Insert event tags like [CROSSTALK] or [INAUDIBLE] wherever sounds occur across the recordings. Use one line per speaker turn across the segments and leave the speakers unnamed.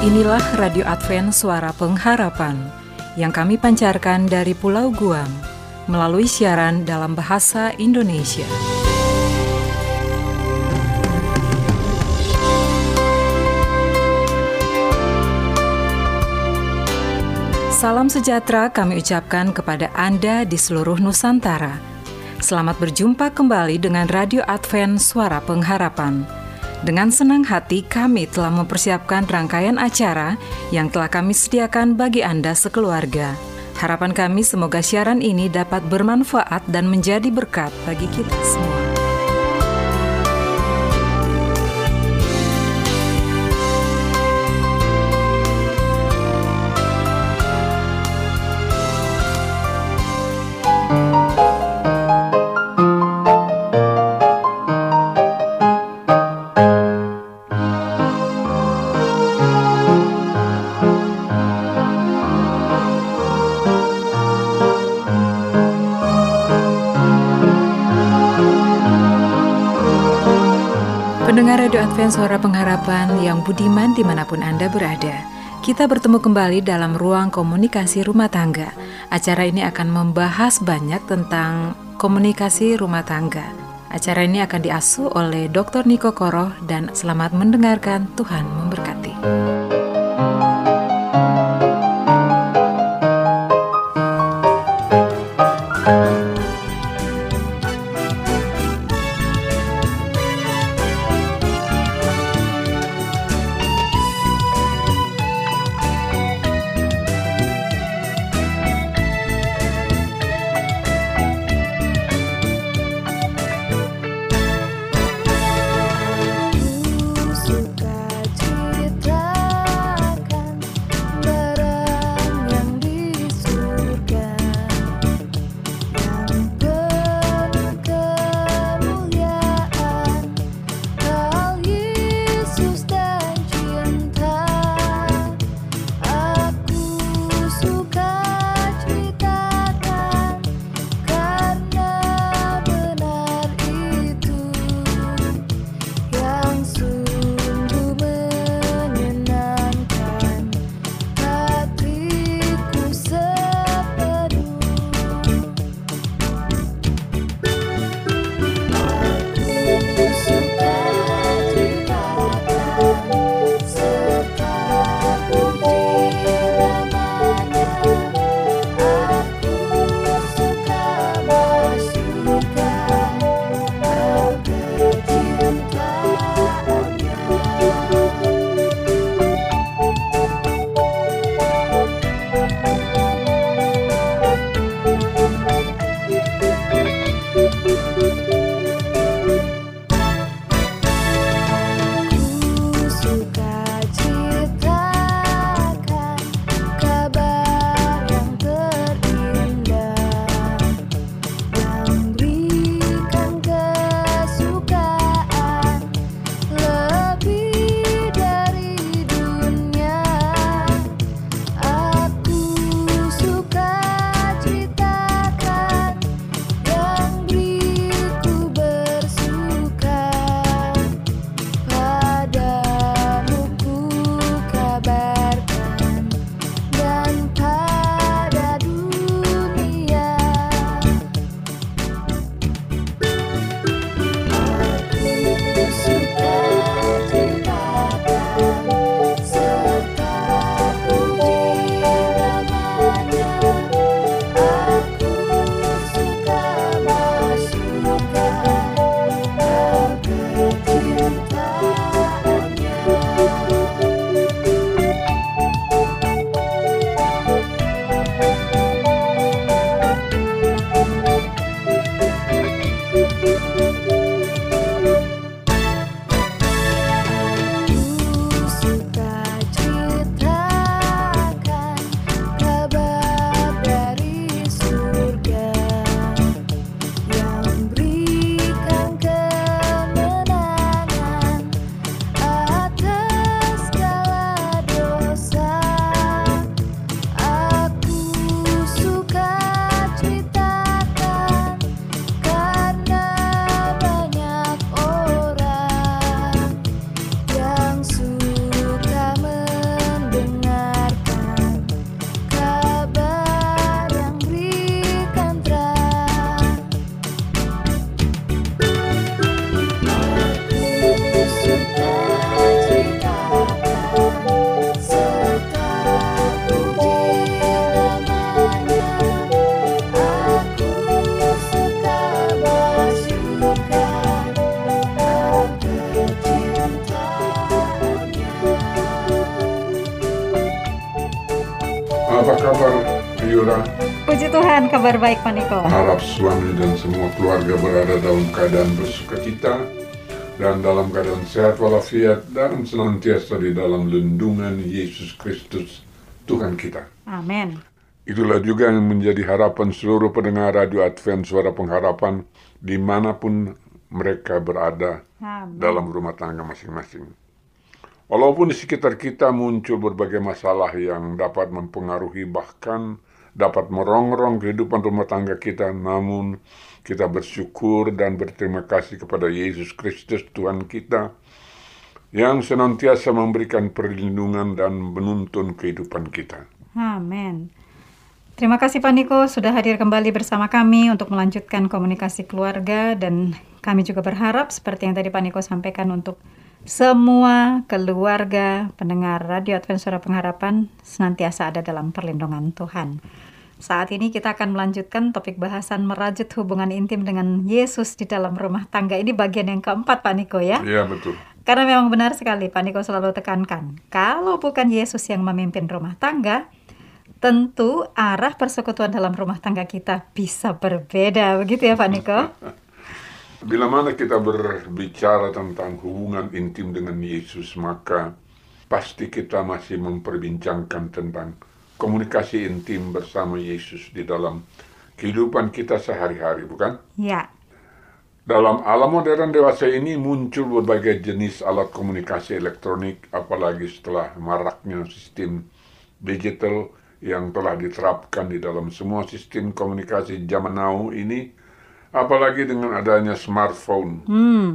Inilah Radio Advent Suara Pengharapan yang kami pancarkan dari Pulau Guam melalui siaran dalam bahasa Indonesia. Salam sejahtera kami ucapkan kepada Anda di seluruh Nusantara. Selamat berjumpa kembali dengan Radio Advent Suara Pengharapan. Dengan senang hati kami telah mempersiapkan rangkaian acara yang telah kami sediakan bagi Anda sekeluarga. Harapan kami semoga siaran ini dapat bermanfaat dan menjadi berkat bagi kita semua. Advent Suara Pengharapan yang budiman di mana pun Anda berada Kita bertemu kembali dalam ruang komunikasi rumah tangga Acara ini akan membahas banyak tentang komunikasi rumah tangga Acara ini akan diasuh oleh Dr. Niko Koroh dan selamat mendengarkan Tuhan memberkati.
Yura?
Puji Tuhan, kabar baik Pak Niko.
Harap suami dan semua keluarga berada dalam keadaan bersuka cita dan dalam keadaan sehat walafiat dan senantiasa di dalam lindungan Yesus Kristus Tuhan kita.
Amin.
Itulah juga yang menjadi harapan seluruh pendengar Radio Advent Suara Pengharapan di mana pun mereka berada
Amin.
dalam rumah tangga masing-masing. Walaupun di sekitar kita muncul berbagai masalah yang dapat mempengaruhi bahkan dapat merongrong kehidupan rumah tangga kita, namun kita bersyukur dan berterima kasih kepada Yesus Kristus Tuhan kita yang senantiasa memberikan perlindungan dan menuntun kehidupan kita.
Amin. Terima kasih Pak Niko sudah hadir kembali bersama kami untuk melanjutkan komunikasi keluarga dan kami juga berharap seperti yang tadi Pak Niko sampaikan untuk semua keluarga pendengar Radio Advent Suara Pengharapan senantiasa ada dalam perlindungan Tuhan. Saat ini kita akan melanjutkan topik bahasan merajut hubungan intim dengan Yesus di dalam rumah tangga. Ini bagian yang keempat Pak Niko ya.
Iya betul.
Karena memang benar sekali Pak Niko selalu tekankan, kalau bukan Yesus yang memimpin rumah tangga, tentu arah persekutuan dalam rumah tangga kita bisa berbeda. Begitu ya Pak Niko? [LAUGHS]
Bila mana kita berbicara tentang hubungan intim dengan Yesus, maka pasti kita masih memperbincangkan tentang komunikasi intim bersama Yesus di dalam kehidupan kita sehari-hari, bukan?
Ya.
Dalam alam modern dewasa ini muncul berbagai jenis alat komunikasi elektronik, apalagi setelah maraknya sistem digital yang telah diterapkan di dalam semua sistem komunikasi zaman now ini, apalagi dengan adanya smartphone.
Hmm.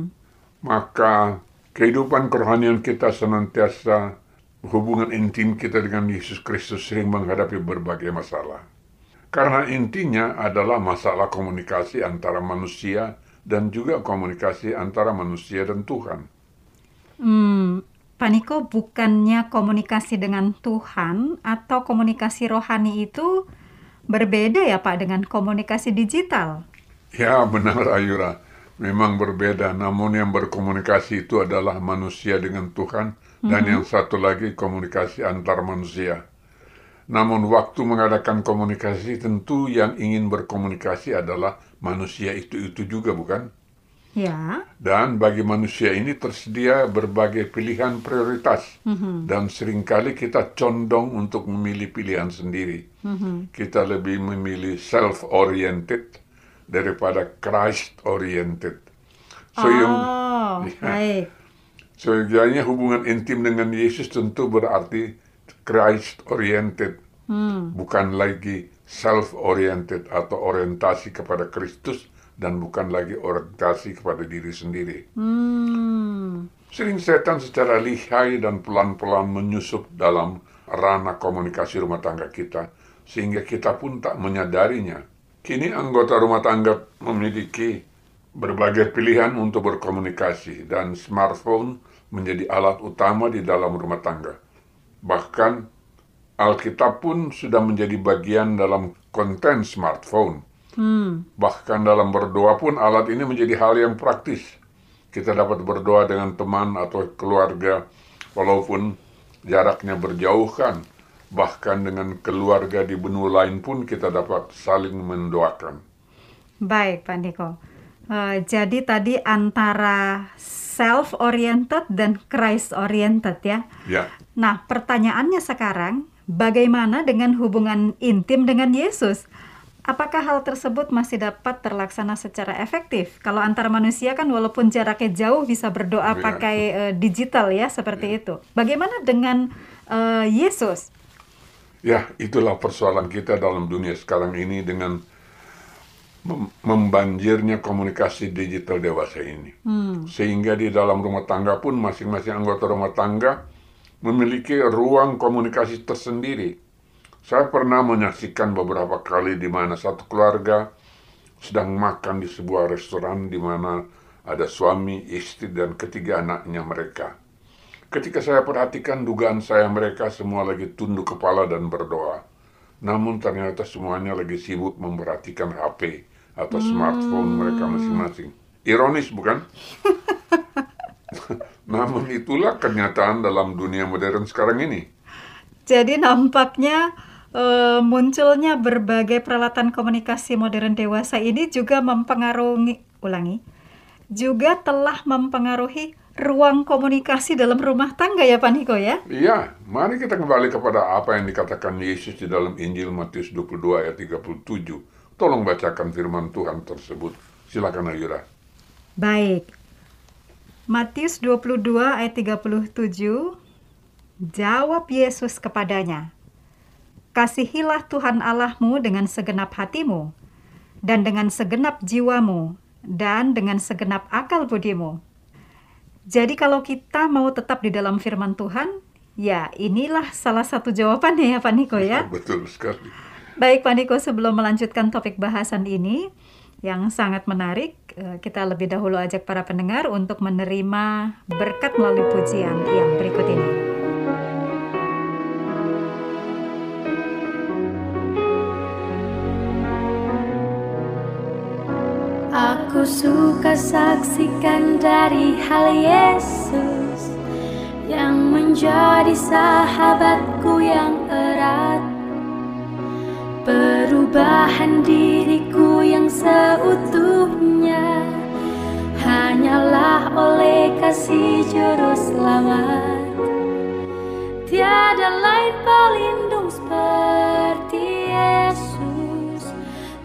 Maka kehidupan kerohanian kita senantiasa hubungan intim kita dengan Yesus Kristus sering menghadapi berbagai masalah. Karena intinya adalah masalah komunikasi antara manusia dan juga komunikasi antara manusia dan Tuhan.
Hmm. Pak Niko, bukannya komunikasi dengan Tuhan atau komunikasi rohani itu berbeda ya Pak dengan komunikasi digital?
Ya benar Ayura, memang berbeda. Namun yang berkomunikasi itu adalah manusia dengan Tuhan dan yang satu lagi komunikasi antar manusia. Namun waktu mengadakan komunikasi tentu yang ingin berkomunikasi adalah manusia itu-itu juga bukan?
Ya.
Dan bagi manusia ini tersedia berbagai pilihan prioritas dan sering kali kita condong untuk memilih pilihan sendiri. Kita lebih memilih self-oriented daripada Christ-oriented. So yang
oh, [LAUGHS]
Ya.
baik.
Sejatinya hubungan intim dengan Yesus tentu berarti Christ-oriented, bukan lagi self-oriented atau orientasi kepada Kristus dan bukan lagi orientasi kepada diri sendiri.
Hmm.
Sering setan secara lihai dan pelan-pelan menyusup dalam ranah komunikasi rumah tangga kita, sehingga kita pun tak menyadarinya. Kini anggota rumah tangga memiliki berbagai pilihan untuk berkomunikasi dan smartphone menjadi alat utama di dalam rumah tangga. Bahkan Alkitab pun sudah menjadi bagian dalam konten smartphone. Bahkan dalam berdoa pun alat ini menjadi hal yang praktis. Kita dapat berdoa dengan teman atau keluarga walaupun jaraknya berjauhan. Bahkan dengan keluarga di benua lain pun kita dapat saling mendoakan.
Baik, Pak Niko. Eh, jadi tadi antara self-oriented dan Christ-oriented ya.
Ya,
Nah, pertanyaannya sekarang, bagaimana dengan hubungan intim dengan Yesus? Apakah hal tersebut masih dapat terlaksana secara efektif? Kalau antar manusia kan walaupun jaraknya jauh bisa berdoa
Iya.
pakai eh, digital ya, seperti itu. Bagaimana dengan eh, Yesus?
Ya, itulah persoalan kita dalam dunia sekarang ini dengan mem- membanjirnya komunikasi digital dewasa ini. Sehingga di dalam rumah tangga pun masing-masing anggota rumah tangga memiliki ruang komunikasi tersendiri. Saya pernah menyaksikan beberapa kali di mana satu keluarga sedang makan di sebuah restoran di mana ada suami, istri, dan ketiga anaknya mereka. Ketika saya perhatikan dugaan saya mereka semua lagi tunduk kepala dan berdoa. Namun ternyata semuanya lagi sibuk memperhatikan HP atau smartphone mereka masing-masing. Ironis bukan? [LAUGHS] Namun itulah kenyataan dalam dunia modern sekarang ini.
Jadi nampaknya uh, munculnya berbagai peralatan komunikasi modern dewasa ini juga mempengaruhi ulangi juga telah mempengaruhi ruang komunikasi dalam rumah tangga ya Pak Niko ya?
Iya, mari kita kembali kepada apa yang dikatakan Yesus di dalam Injil Matius 22 ayat 37. Tolong bacakan firman Tuhan tersebut. Silakan Ayura.
Baik. Matius 22 ayat 37. Jawab Yesus kepadanya, Kasihilah Tuhan Allahmu dengan segenap hatimu, dan dengan segenap jiwamu, dan dengan segenap akal budimu jadi kalau kita mau tetap di dalam firman Tuhan, ya inilah salah satu jawabannya ya Pak Niko ya. [LAUGHS]
Betul sekali.
Baik Pak Niko, sebelum melanjutkan topik bahasan ini yang sangat menarik, eh, kita lebih dahulu ajak para pendengar untuk menerima berkat melalui pujian yang berikut ini.
Aku suka saksikan dari hal Yesus yang menjadi sahabatku yang erat. Perubahan diriku yang seutuhnya hanyalah oleh kasih juru selamat. Tiada lain pelindung seperti Yesus,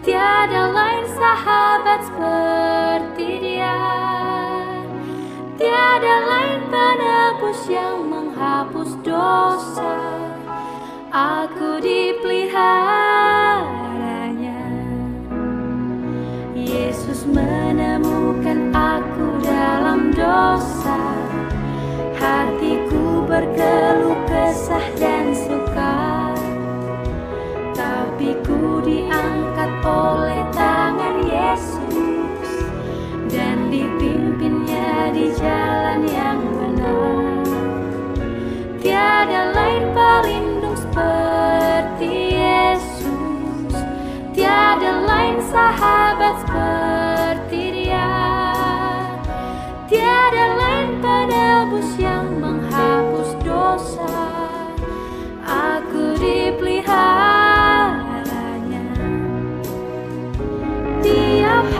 tiada lain sahabat seperti dia. Tiada lain penebus yang menghapus dosa. Aku dipeliharanya. Yesus menemukan aku dalam dosa. Hatiku berkeluh kesah dan suka Tapi ku diangkat oleh tangan Yesus Dan dipimpinnya di jalan yang benar. Tiada lain pelindung seperti Yesus. Tiada lain sahabat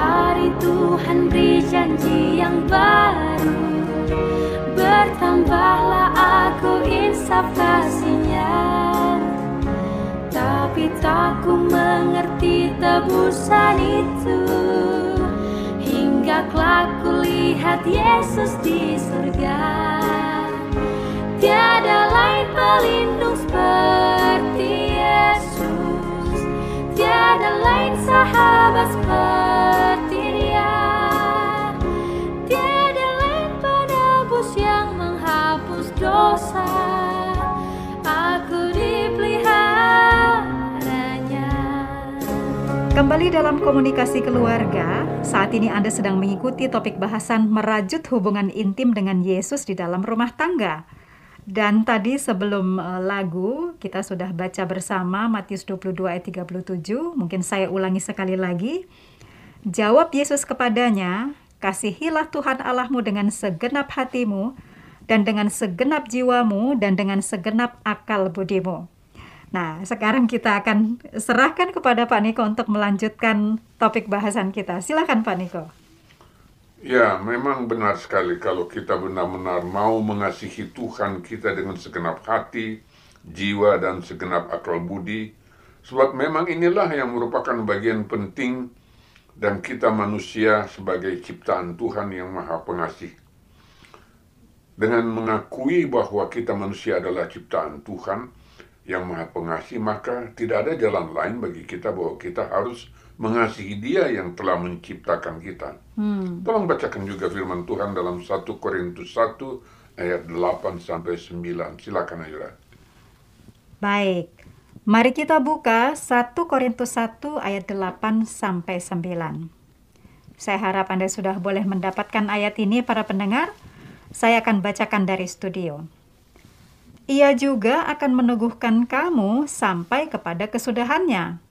hari Tuhan beri janji yang baru. Bertambahlah aku insaf kasihnya. Tapi tak ku mengerti tebusan itu. Hingga kelak ku lihat Yesus di surga. Tiada lain pelindung seperti Yesus. Tiada lain sahabat seperti
Kembali dalam komunikasi keluarga, saat ini Anda sedang mengikuti topik bahasan merajut hubungan intim dengan Yesus di dalam rumah tangga. Dan tadi sebelum uh, lagu kita sudah baca bersama Matius 22 ayat 37, mungkin saya ulangi sekali lagi. Jawab Yesus kepadanya, kasihilah Tuhan Allahmu dengan segenap hatimu dan dengan segenap jiwamu dan dengan segenap akal budimu. Nah, sekarang kita akan serahkan kepada Pak Niko untuk melanjutkan topik bahasan kita. Silakan Pak Niko.
Ya, memang benar sekali kalau kita benar-benar mau mengasihi Tuhan kita dengan segenap hati, jiwa, dan segenap akal budi. Sebab memang inilah yang merupakan bagian penting dan kita manusia sebagai ciptaan Tuhan yang maha pengasih. Dengan mengakui bahwa kita manusia adalah ciptaan Tuhan yang maha pengasih, maka tidak ada jalan lain bagi kita bahwa kita harus mengasihi dia yang telah menciptakan kita. Hmm. Tolong bacakan juga firman Tuhan dalam 1 Korintus 1 ayat 8 sampai 9. Silakan Ayura.
Baik. Mari kita buka 1 Korintus 1 ayat 8 sampai 9. Saya harap Anda sudah boleh mendapatkan ayat ini para pendengar. Saya akan bacakan dari studio. Ia juga akan meneguhkan kamu sampai kepada kesudahannya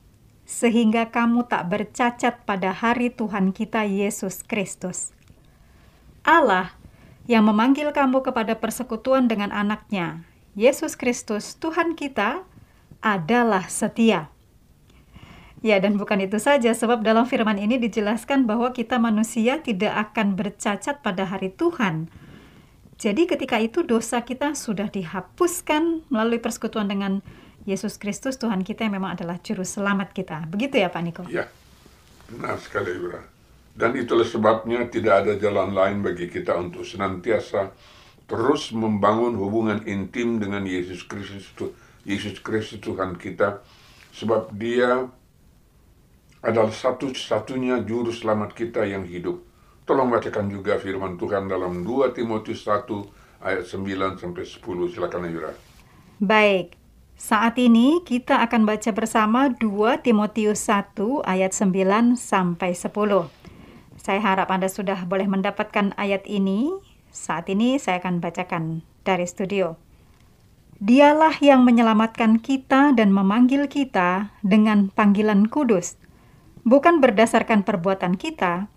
sehingga kamu tak bercacat pada hari Tuhan kita Yesus Kristus. Allah yang memanggil kamu kepada persekutuan dengan anaknya, Yesus Kristus Tuhan kita, adalah setia. Ya, dan bukan itu saja, sebab dalam firman ini dijelaskan bahwa kita manusia tidak akan bercacat pada hari Tuhan. Jadi ketika itu dosa kita sudah dihapuskan melalui persekutuan dengan Yesus Kristus Tuhan kita yang memang adalah juru selamat kita. Begitu ya Pak Niko?
Ya, benar sekali Yura. Dan itulah sebabnya tidak ada jalan lain bagi kita untuk senantiasa terus membangun hubungan intim dengan Yesus Kristus Yesus Kristus Tuhan kita sebab dia adalah satu-satunya juru selamat kita yang hidup. Tolong bacakan juga firman Tuhan dalam 2 Timotius 1 ayat 9 sampai 10. Silakan Ayura.
Baik. Saat ini kita akan baca bersama 2 Timotius 1 ayat 9 sampai 10. Saya harap Anda sudah boleh mendapatkan ayat ini. Saat ini saya akan bacakan dari studio. Dialah yang menyelamatkan kita dan memanggil kita dengan panggilan kudus, bukan berdasarkan perbuatan kita,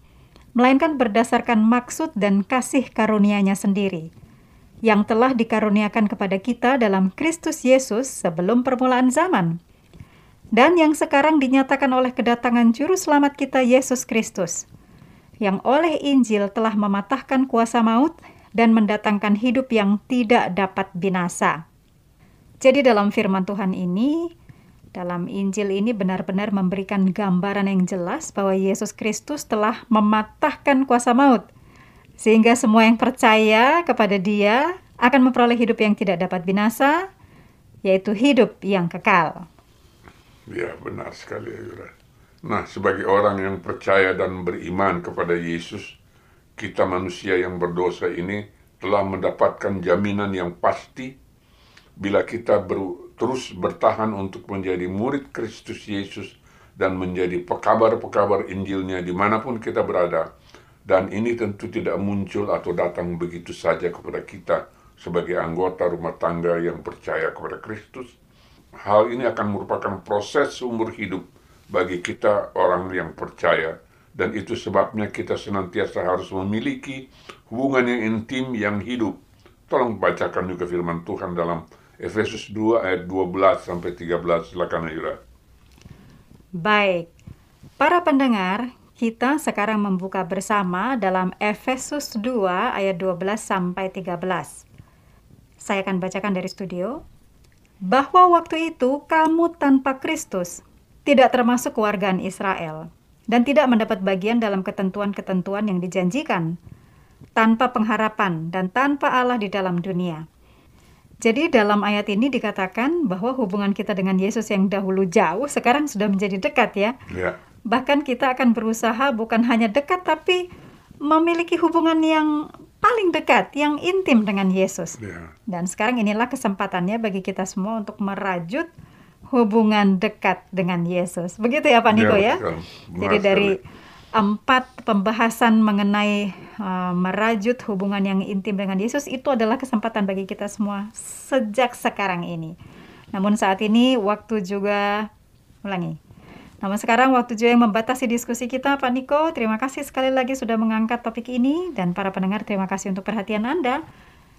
melainkan berdasarkan maksud dan kasih karunia-Nya sendiri, yang telah dikaruniakan kepada kita dalam Kristus Yesus sebelum permulaan zaman, dan yang sekarang dinyatakan oleh kedatangan Juru Selamat kita Yesus Kristus, yang oleh Injil telah mematahkan kuasa maut dan mendatangkan hidup yang tidak dapat binasa. Jadi dalam firman Tuhan ini, dalam Injil ini benar-benar memberikan gambaran yang jelas bahwa Yesus Kristus telah mematahkan kuasa maut. Sehingga semua yang percaya kepada dia akan memperoleh hidup yang tidak dapat binasa, yaitu hidup yang kekal.
Ya, benar sekali, Yura. Nah, sebagai orang yang percaya dan beriman kepada Yesus, kita manusia yang berdosa ini telah mendapatkan jaminan yang pasti bila kita ber, terus bertahan untuk menjadi murid Kristus Yesus dan menjadi pekabar-pekabar Injilnya di mana pun kita berada. Dan ini tentu tidak muncul atau datang begitu saja kepada kita sebagai anggota rumah tangga yang percaya kepada Kristus. Hal ini akan merupakan proses seumur hidup bagi kita orang yang percaya dan itu sebabnya kita senantiasa harus memiliki hubungan yang intim yang hidup. Tolong bacakan juga firman Tuhan dalam Efesus 2 ayat 12 sampai 13 silakan Ayura.
Baik. Para pendengar, kita sekarang membuka bersama dalam Efesus 2 ayat 12 sampai 13. Saya akan bacakan dari studio. Bahwa waktu itu kamu tanpa Kristus tidak termasuk keluargaan Israel dan tidak mendapat bagian dalam ketentuan-ketentuan yang dijanjikan, tanpa pengharapan dan tanpa Allah di dalam dunia. Jadi dalam ayat ini dikatakan bahwa hubungan kita dengan Yesus yang dahulu jauh sekarang sudah menjadi dekat ya.
Ya.
Bahkan kita akan berusaha bukan hanya dekat tapi memiliki hubungan yang paling dekat, yang intim dengan Yesus.
Ya.
Dan sekarang inilah kesempatannya bagi kita semua untuk merajut hubungan dekat dengan Yesus. Begitu ya Pak Niko ya?
Benar
Jadi dari
sekali.
Empat pembahasan mengenai uh, merajut hubungan yang intim dengan Yesus itu adalah kesempatan bagi kita semua sejak sekarang ini. Namun saat ini waktu juga ulangi. Namun sekarang waktu juga yang membatasi diskusi kita Pak Niko. Terima kasih sekali lagi sudah mengangkat topik ini dan para pendengar terima kasih untuk perhatian Anda.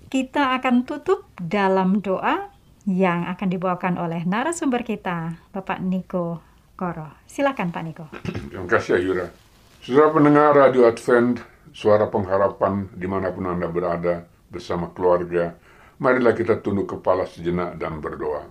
Kita akan tutup dalam doa yang akan dibawakan oleh narasumber kita, Bapak Niko Koro. Silakan Pak Niko.
Terima kasih Ayura. Saudara pendengar Radio Advent, suara pengharapan di mana pun Anda berada bersama keluarga, marilah kita tunduk kepala sejenak dan berdoa.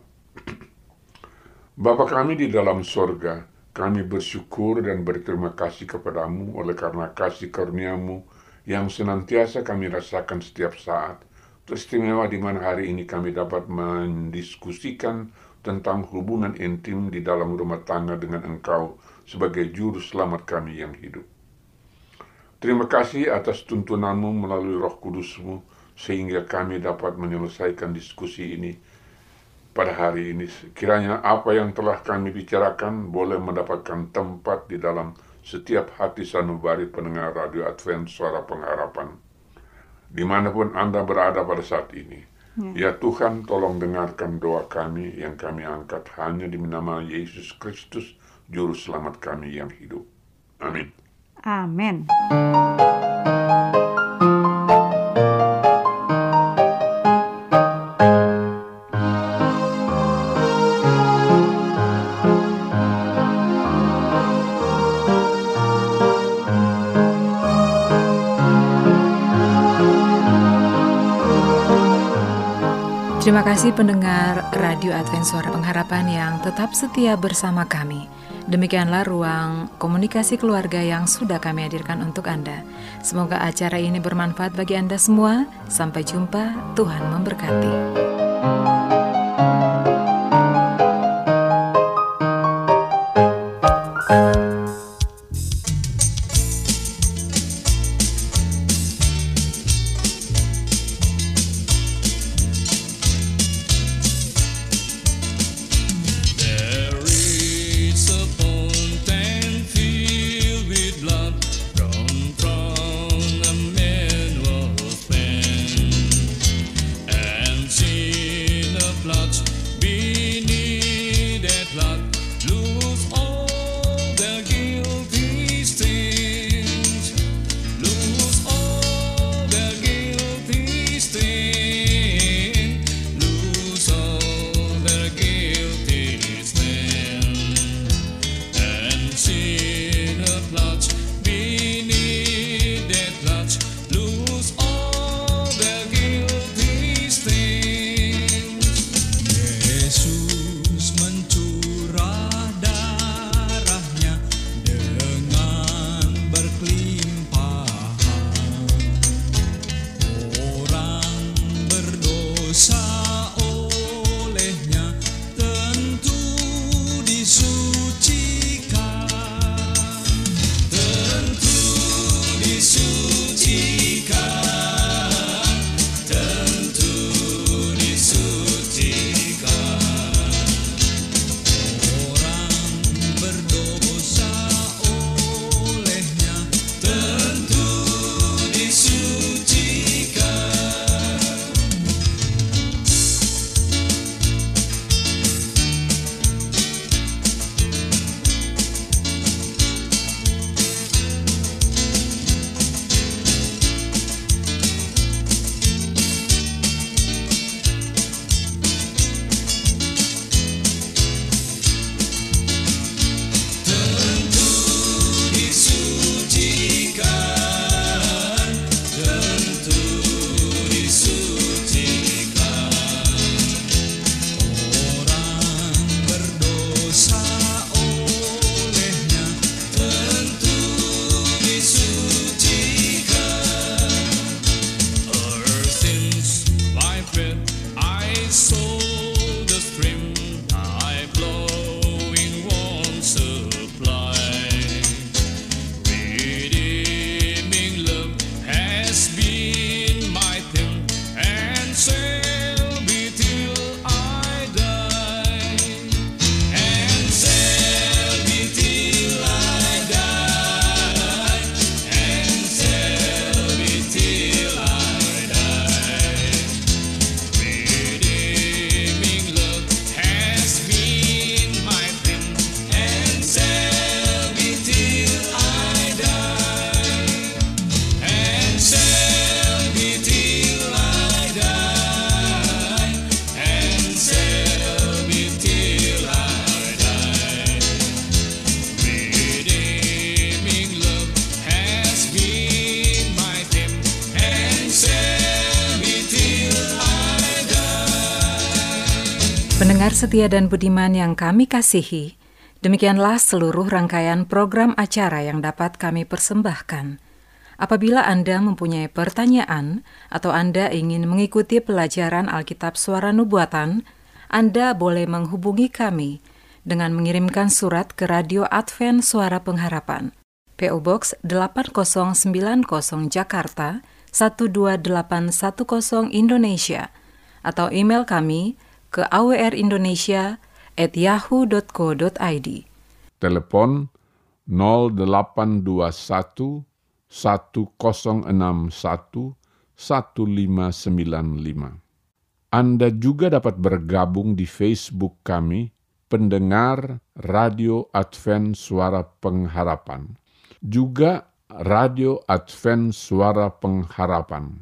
Bapa kami di dalam sorga, kami bersyukur dan berterima kasih kepadamu oleh karena kasih karuniamu yang senantiasa kami rasakan setiap saat. Teristimewa di mana hari ini kami dapat mendiskusikan tentang hubungan intim di dalam rumah tangga dengan engkau sebagai juru selamat kami yang hidup. Terima kasih atas tuntunanmu melalui roh kudusmu sehingga kami dapat menyelesaikan diskusi ini pada hari ini. Kiranya apa yang telah kami bicarakan boleh mendapatkan tempat di dalam setiap hati sanubari pendengar Radio Advent Suara Pengharapan. Di mana pun Anda berada pada saat ini. Ya Tuhan tolong dengarkan doa kami yang kami angkat hanya di nama Yesus Kristus, juru selamat kami yang hidup. Amin.
Amin.
Terima kasih pendengar Radio Advent Suara Pengharapan yang tetap setia bersama kami. Demikianlah ruang komunikasi keluarga yang sudah kami hadirkan untuk Anda. Semoga acara ini bermanfaat bagi Anda semua. Sampai jumpa, Tuhan memberkati.
There
Pendengar setia dan budiman yang kami kasihi, demikianlah seluruh rangkaian program acara yang dapat kami persembahkan. Apabila Anda mempunyai pertanyaan atau Anda ingin mengikuti pelajaran Alkitab Suara Nubuatan, Anda boleh menghubungi kami dengan mengirimkan surat ke Radio Advent Suara Pengharapan. PO Box 8090 Jakarta 12810 Indonesia atau email kami ke awrindonesia@yahoo.co.id.
Telepon 0821 1061 1595. Anda juga dapat bergabung di Facebook kami, pendengar Radio Advent Suara Pengharapan. Juga Radio Advent Suara Pengharapan.